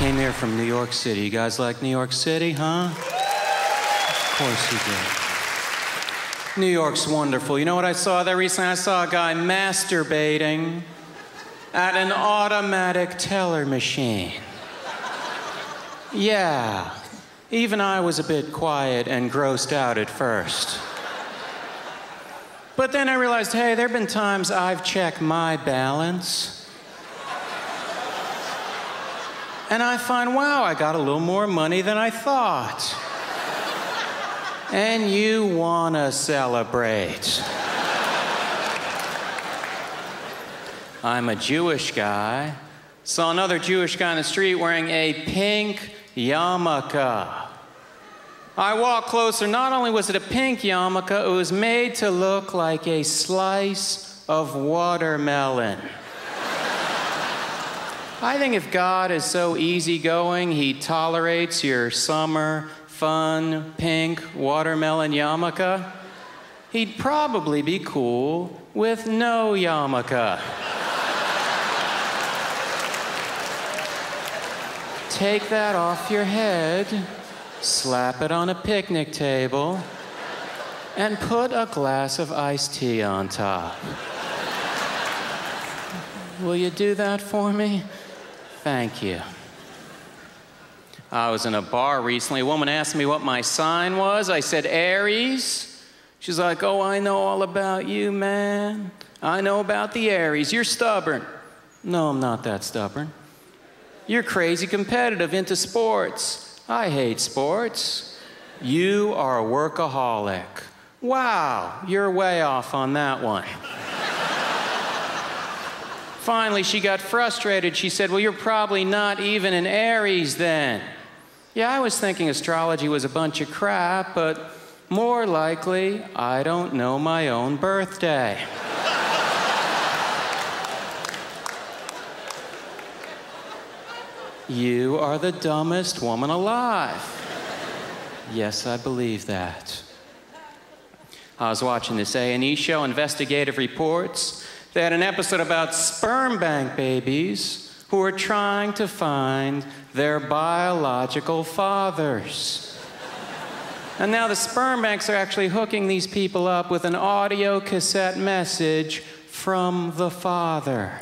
came here from New York City. You guys like New York City, huh? Of course you do. New York's wonderful. You know what I saw there recently? I saw a guy masturbating at an automatic teller machine. Yeah, even I was a bit quiet and grossed out at first. But then I realized hey, there have been times I've checked my balance. And I find, wow, I got a little more money than I thought. And you want to celebrate. I'm a Jewish guy. Saw another Jewish guy on the street wearing a pink yarmulke. I walked closer. Not only was it a pink yarmulke, it was made to look like a slice of watermelon. I think if God is so easygoing, He tolerates your summer, fun, pink watermelon yarmulke, He'd probably be cool with no yarmulke. Take that off your head, slap it on a picnic table, and put a glass of iced tea on top. Will you do that for me? Thank you. I was in a bar recently. A woman asked me what my sign was. I said, Aries. She's like, Oh, I know all about you, man. I know about the Aries. You're stubborn. No, I'm not that stubborn. You're crazy competitive, into sports. I hate sports. You are a workaholic. Wow, you're way off on that one. Finally, she got frustrated. She said, Well, you're probably not even an Aries then. Yeah, I was thinking astrology was a bunch of crap, but more likely, I don't know my own birthday. you are the dumbest woman alive. yes, I believe that. I was watching this A&E show, Investigative Reports. They had an episode about sperm bank babies who were trying to find their biological fathers. and now the sperm banks are actually hooking these people up with an audio cassette message from the father.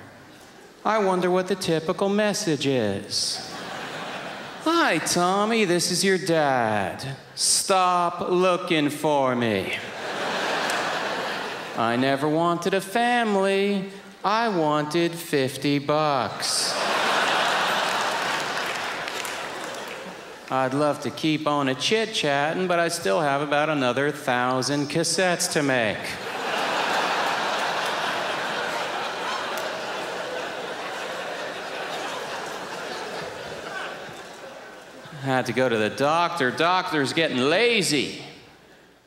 I wonder what the typical message is. Hi, Tommy, this is your dad. Stop looking for me. I never wanted a family. I wanted 50 bucks. I'd love to keep on a chit chatting, but I still have about another thousand cassettes to make. had to go to the doctor. Doctor's getting lazy.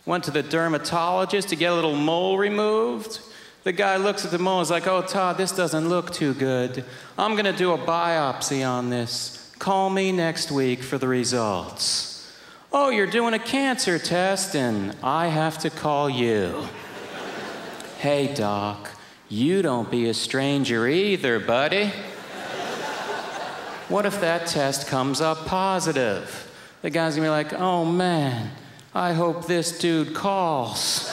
Went to the dermatologist to get a little mole removed. The guy looks at the mole and is like, Oh, Todd, this doesn't look too good. I'm going to do a biopsy on this. Call me next week for the results. Oh, you're doing a cancer test, and I have to call you. hey, Doc, you don't be a stranger either, buddy. what if that test comes up positive? The guy's gonna be like, oh man, I hope this dude calls.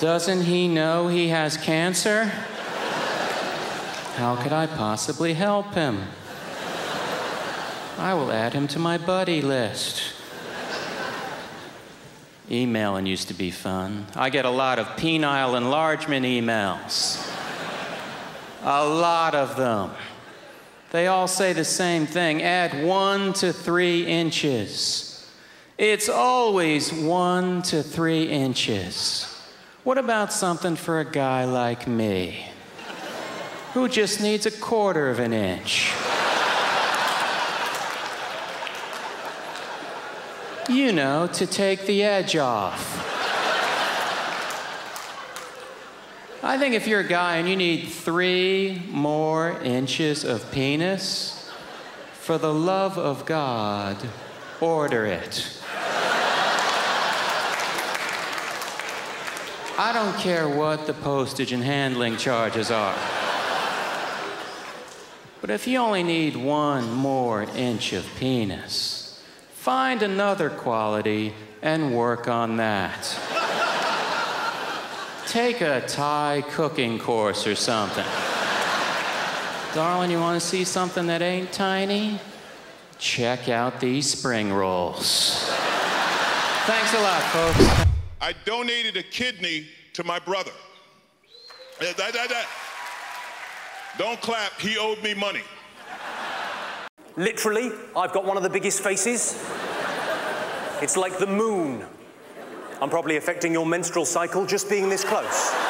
Doesn't he know he has cancer? How could I possibly help him? I will add him to my buddy list. Emailing used to be fun. I get a lot of penile enlargement emails. A lot of them. They all say the same thing add one to three inches. It's always one to three inches. What about something for a guy like me who just needs a quarter of an inch? You know, to take the edge off. I think if you're a guy and you need three more inches of penis, for the love of God, order it. I don't care what the postage and handling charges are. But if you only need one more inch of penis, find another quality and work on that. Take a Thai cooking course or something. Darling, you want to see something that ain't tiny? Check out these spring rolls. Thanks a lot, folks. I donated a kidney to my brother. Yeah, that- that- that. Don't clap, he owed me money. Literally, I've got one of the biggest faces. It's like the moon. I'm probably affecting your menstrual cycle just being this close.